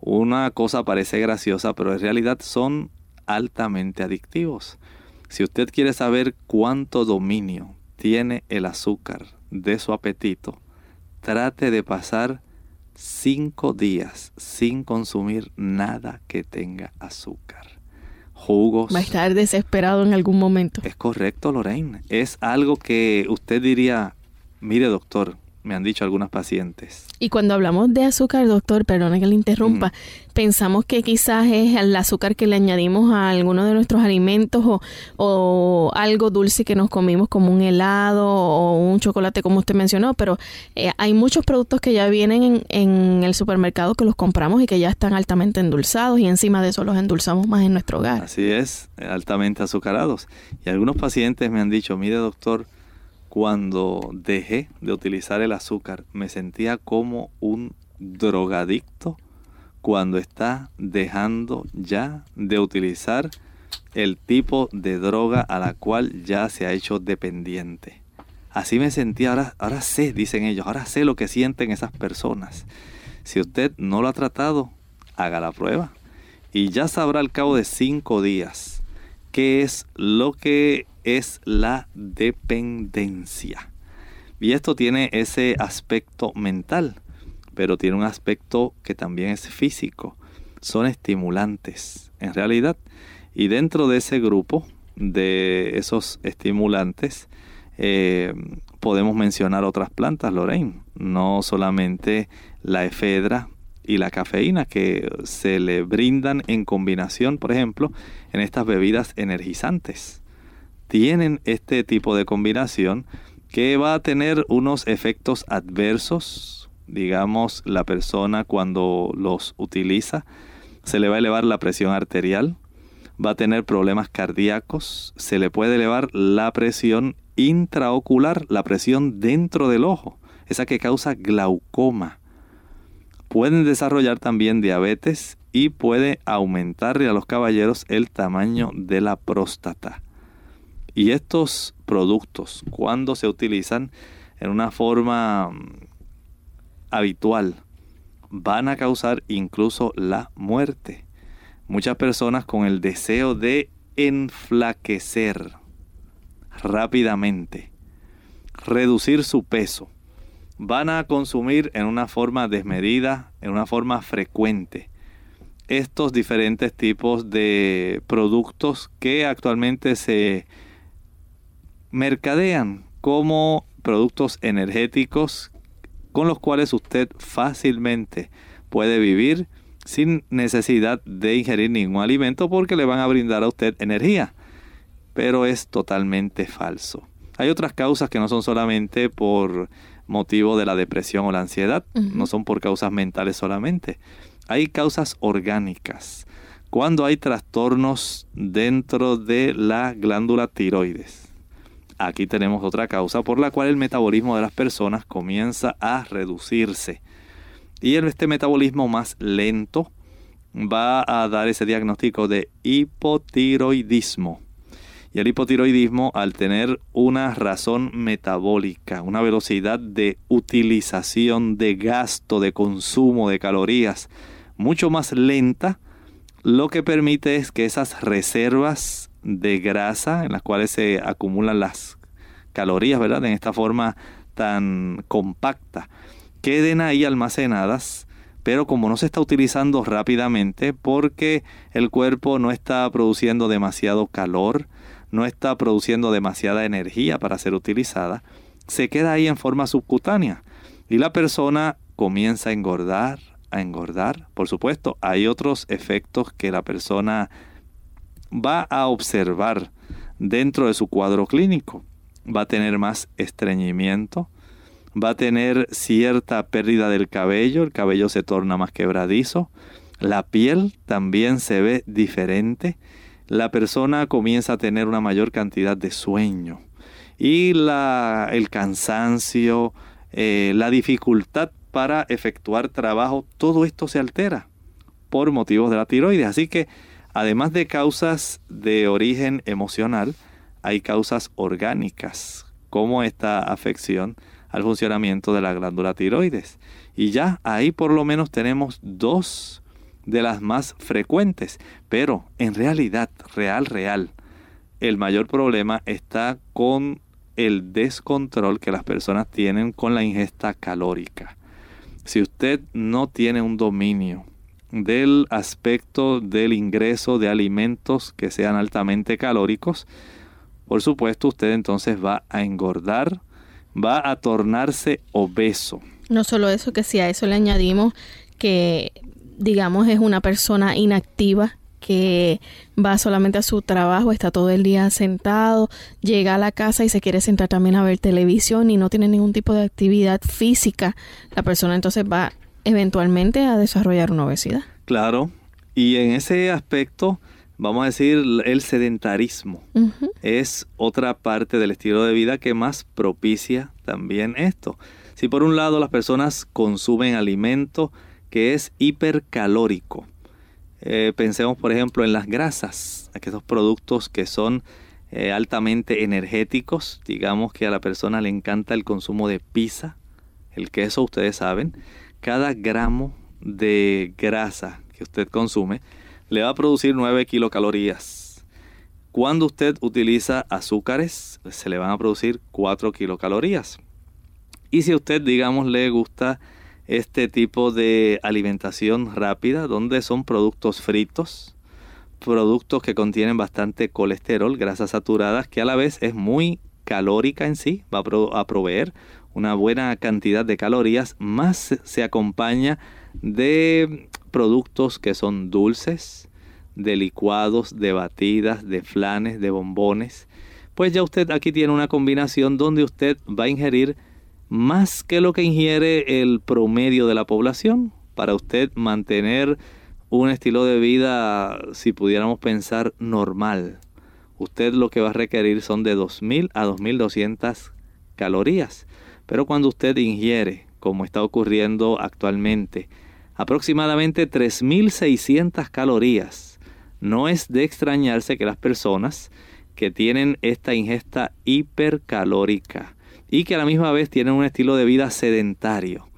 Speaker 2: Una cosa parece graciosa, pero en realidad son altamente adictivos. Si usted quiere saber cuánto dominio tiene el azúcar de su apetito, trate de pasar cinco días sin consumir nada que tenga azúcar. Jugos.
Speaker 1: Va a estar desesperado en algún momento.
Speaker 2: Es correcto, Lorraine. Es algo que usted diría, mire doctor, me han dicho algunas pacientes.
Speaker 1: Y cuando hablamos de azúcar, doctor, perdone que le interrumpa, pensamos que quizás es el azúcar que le añadimos a alguno de nuestros alimentos o, algo dulce que nos comimos como un helado o un chocolate como usted mencionó, pero eh, hay muchos productos que ya vienen en, en, el supermercado que los compramos y que ya están altamente endulzados y encima de eso los endulzamos más en nuestro hogar.
Speaker 2: Así es, altamente azucarados. Y algunos pacientes me han dicho, mire doctor, cuando dejé de utilizar el azúcar, me sentía como un drogadicto cuando está dejando ya de utilizar el tipo de droga a la cual ya se ha hecho dependiente. Así me sentía, ahora, ahora sé, dicen ellos, ahora sé lo que sienten esas personas. Si usted no lo ha tratado, haga la prueba. Y ya sabrá al cabo de cinco días qué es lo que es la dependencia. Y esto tiene ese aspecto mental, pero tiene un aspecto que también es físico. Son estimulantes, en realidad. Y dentro de ese grupo de esos estimulantes, eh, podemos mencionar otras plantas, Lorraine. No solamente la efedra y la cafeína que se le brindan en combinación, por ejemplo, en estas bebidas energizantes tienen este tipo de combinación que va a tener unos efectos adversos. Digamos, la persona cuando los utiliza se le va a elevar la presión arterial, va a tener problemas cardíacos, se le puede elevar la presión intraocular, la presión dentro del ojo, esa que causa glaucoma. Pueden desarrollar también diabetes y puede aumentarle a los caballeros el tamaño de la próstata. Y estos productos, cuando se utilizan en una forma mm, habitual, van a causar incluso la muerte. Muchas personas con el deseo de enflaquecer rápidamente, reducir su peso, van a consumir en una forma desmedida, en una forma frecuente, estos diferentes tipos de productos que actualmente se mercadean como productos energéticos con los cuales usted fácilmente puede vivir sin necesidad de ingerir ningún alimento porque le van a brindar a usted energía. Pero es totalmente falso. Hay otras causas que no son solamente por motivo de la depresión o la ansiedad, no son por causas mentales solamente. Hay causas orgánicas. Cuando hay trastornos dentro de la glándula tiroides, aquí tenemos otra causa por la cual el metabolismo de las personas comienza a reducirse. Y este metabolismo más lento va a dar ese diagnóstico de hipotiroidismo. Y el hipotiroidismo, al tener una razón metabólica, una velocidad de utilización, de gasto, de consumo de calorías mucho más lenta, lo que permite es que esas reservas de grasa en las cuales se acumulan las calorías, ¿verdad? En esta forma tan compacta, queden ahí almacenadas, pero como no se está utilizando rápidamente porque el cuerpo no está produciendo demasiado calor, no está produciendo demasiada energía para ser utilizada, se queda ahí en forma subcutánea y la persona comienza a engordar, a engordar. Por supuesto, hay otros efectos que la persona va a observar dentro de su cuadro clínico. Va a tener más estreñimiento, va a tener cierta pérdida del cabello, el cabello se torna más quebradizo, la piel también se ve diferente, la persona comienza a tener una mayor cantidad de sueño y la, el cansancio, eh, la dificultad para efectuar trabajo, todo esto se altera por motivos de la tiroides. Así que Además de causas de origen emocional, hay causas orgánicas, como esta afección al funcionamiento de la glándula tiroides. Y ya ahí por lo menos tenemos dos de las más frecuentes. Pero en realidad, real, real, el mayor problema está con el descontrol que las personas tienen con la ingesta calórica. Si usted no tiene un dominio del aspecto del ingreso de alimentos que sean altamente calóricos, por supuesto usted entonces va a engordar, va a tornarse obeso.
Speaker 1: No solo eso, que si a eso le añadimos que digamos es una persona inactiva que va solamente a su trabajo, está todo el día sentado, llega a la casa y se quiere sentar también a ver televisión y no tiene ningún tipo de actividad física, la persona entonces va eventualmente a desarrollar una obesidad.
Speaker 2: Claro, y en ese aspecto, vamos a decir, el sedentarismo es otra parte del estilo de vida que más propicia también esto. Si por un lado las personas consumen alimento que es hipercalórico, eh, pensemos por ejemplo en las grasas, aquellos productos que son eh, altamente energéticos, digamos que a la persona le encanta el consumo de pizza, el queso, ustedes saben, cada gramo de grasa que usted consume le va a producir 9 kilocalorías. Cuando usted utiliza azúcares, se le van a producir 4 kilocalorías. Y si usted, digamos, le gusta este tipo de alimentación rápida, donde son productos fritos, productos que contienen bastante colesterol, grasas saturadas, que a la vez es muy calórica en sí, va a proveer una buena cantidad de calorías, más se acompaña de productos que son dulces, de licuados, de batidas, de flanes, de bombones. Pues ya usted aquí tiene una combinación donde usted va a ingerir más que lo que ingiere el promedio de la población para usted mantener un estilo de vida, si pudiéramos pensar, normal. Usted lo que va a requerir son de 2.000 a 2.200 calorías. Pero cuando usted ingiere, como está ocurriendo actualmente, aproximadamente 3.600 calorías, no es de extrañarse que las personas que tienen esta ingesta hipercalórica y que a la misma vez tienen un estilo de vida sedentario,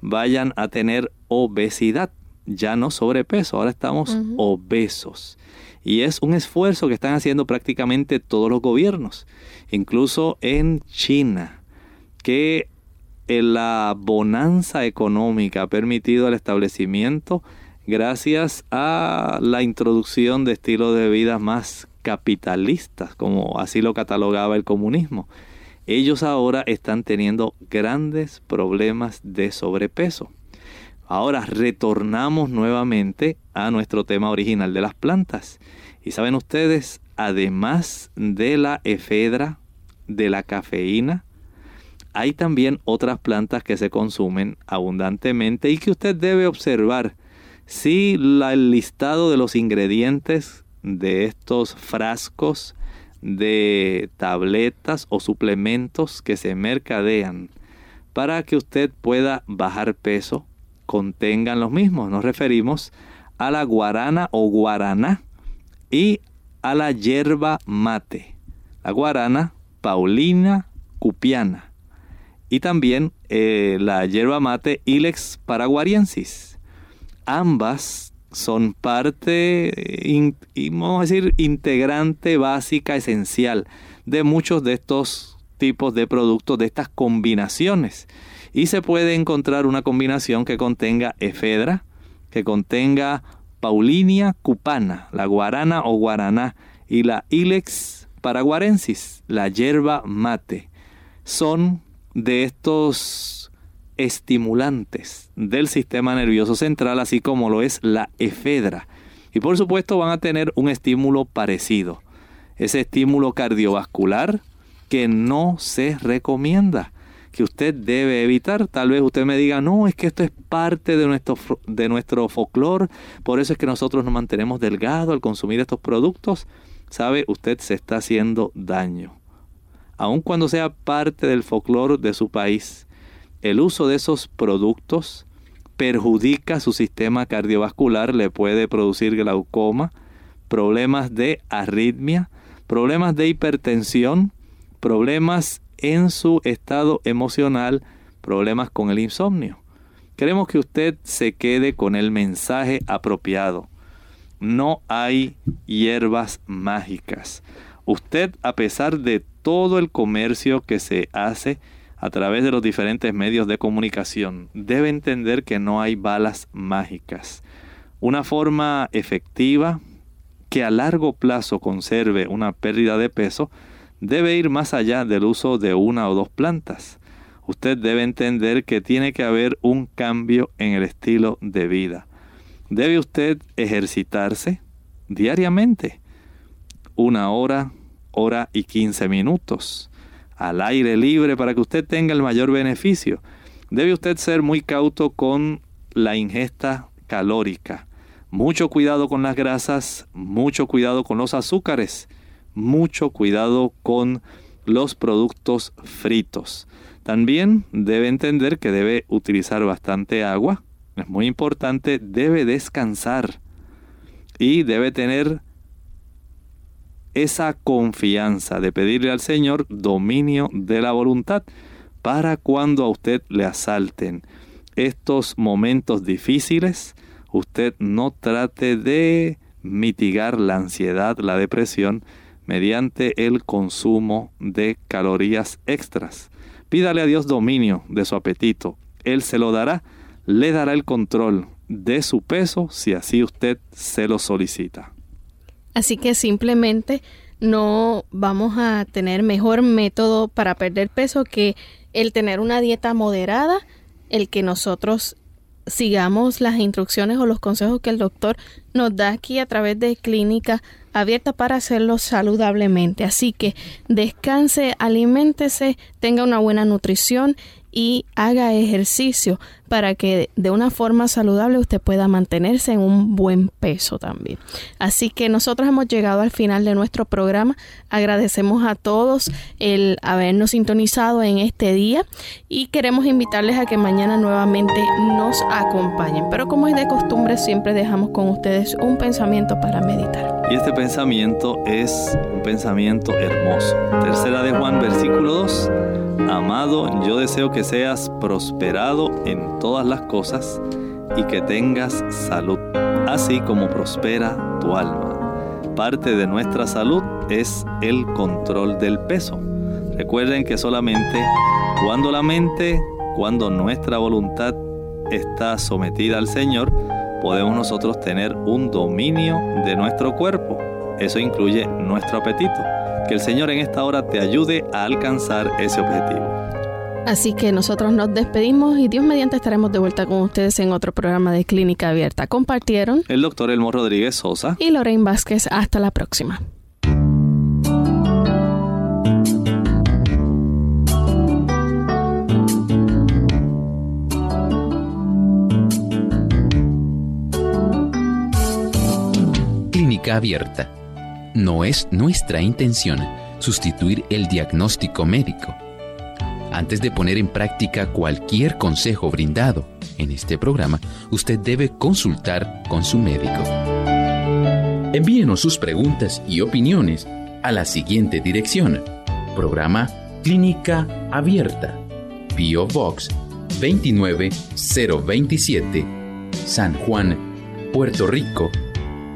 Speaker 2: vayan a tener obesidad, ya no sobrepeso, ahora estamos obesos. Y es un esfuerzo que están haciendo prácticamente todos los gobiernos, incluso en China que la bonanza económica ha permitido el establecimiento gracias a la introducción de estilos de vida más capitalistas, como así lo catalogaba el comunismo. Ellos ahora están teniendo grandes problemas de sobrepeso. Ahora retornamos nuevamente a nuestro tema original de las plantas. Y saben ustedes, además de la efedra, de la cafeína, hay también otras plantas que se consumen abundantemente y que usted debe observar si el listado de los ingredientes de estos frascos de tabletas o suplementos que se mercadean para que usted pueda bajar peso contengan los mismos. Nos referimos a la guarana o guaraná y a la hierba mate. La guarana paulina cupiana y también eh, la hierba mate Ilex paraguariensis. Ambas son parte, eh, vamos a decir, integrante básica, esencial de muchos de estos tipos de productos, de estas combinaciones. Y se puede encontrar una combinación que contenga efedra, que contenga paulinia cupana, la guarana o guaraná, y la Ilex paraguarensis, la hierba mate. Son de estos estimulantes del sistema nervioso central, así como lo es la efedra. Y por supuesto van a tener un estímulo parecido, ese estímulo cardiovascular que no se recomienda, que usted debe evitar. Tal vez usted me diga, no, es que esto es parte de nuestro, de nuestro folclore, por eso es que nosotros nos mantenemos delgados al consumir estos productos. Sabe, usted se está haciendo daño aun cuando sea parte del folclore de su país, el uso de esos productos perjudica su sistema cardiovascular, le puede producir glaucoma, problemas de arritmia, problemas de hipertensión, problemas en su estado emocional problemas con el insomnio. Queremos que usted se quede con el mensaje apropiado. No hay hierbas mágicas. Usted, a pesar de todo el comercio que se hace a través de los diferentes medios de comunicación, debe entender que no hay balas mágicas. Una forma efectiva que a largo plazo conserve una pérdida de peso debe ir más allá del uso de una o dos plantas. Usted debe entender que tiene que haber un cambio en el estilo de vida. Debe usted ejercitarse diariamente, una hora, hora y quince minutos, al aire libre para que usted tenga el mayor beneficio. Debe usted ser muy cauto con la ingesta calórica. Mucho cuidado con las grasas, mucho cuidado con los azúcares, mucho cuidado con los productos fritos. También debe entender que debe utilizar bastante agua, es muy importante, debe descansar y debe tener esa confianza de pedirle al Señor dominio de la voluntad para cuando a usted le asalten estos momentos difíciles, usted no trate de mitigar la ansiedad, la depresión, mediante el consumo de calorías extras. Pídale a Dios dominio de su apetito. Él se lo dará, le dará el control de su peso si así usted se lo solicita.
Speaker 1: Así que simplemente no vamos a tener mejor método para perder peso que el tener una dieta moderada, el que nosotros sigamos las instrucciones o los consejos que el doctor nos da aquí a través de clínica abierta para hacerlo saludablemente. Así que descanse, aliméntese, tenga una buena nutrición y haga ejercicio para que de una forma saludable usted pueda mantenerse en un buen peso también. Así que nosotros hemos llegado al final de nuestro programa. Agradecemos a todos el habernos sintonizado en este día y queremos invitarles a que mañana nuevamente nos acompañen. Pero como es de costumbre, siempre dejamos con ustedes un pensamiento para meditar.
Speaker 2: Y este pensamiento es un pensamiento hermoso. Tercera de Juan, versículo 2. Amado, yo deseo que seas prosperado en todas las cosas y que tengas salud, así como prospera tu alma. Parte de nuestra salud es el control del peso. Recuerden que solamente cuando la mente, cuando nuestra voluntad está sometida al Señor, podemos nosotros tener un dominio de nuestro cuerpo. Eso incluye nuestro apetito. Que el Señor en esta hora te ayude a alcanzar ese objetivo.
Speaker 1: Así que nosotros nos despedimos y Dios mediante estaremos de vuelta con ustedes en otro programa de Clínica Abierta. Compartieron
Speaker 2: el doctor Elmo Rodríguez Sosa
Speaker 1: y Lorraine Vázquez. Hasta la próxima.
Speaker 10: Clínica Abierta. No es nuestra intención sustituir el diagnóstico médico antes de poner en práctica cualquier consejo brindado en este programa, usted debe consultar con su médico. Envíenos sus preguntas y opiniones a la siguiente dirección. Programa Clínica Abierta. Bio Box 29027. San Juan, Puerto Rico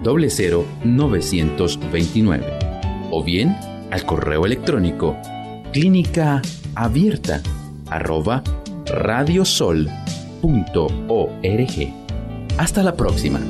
Speaker 10: 00929. O bien al correo electrónico clínica abierta arroba radiosol.org. Hasta la próxima.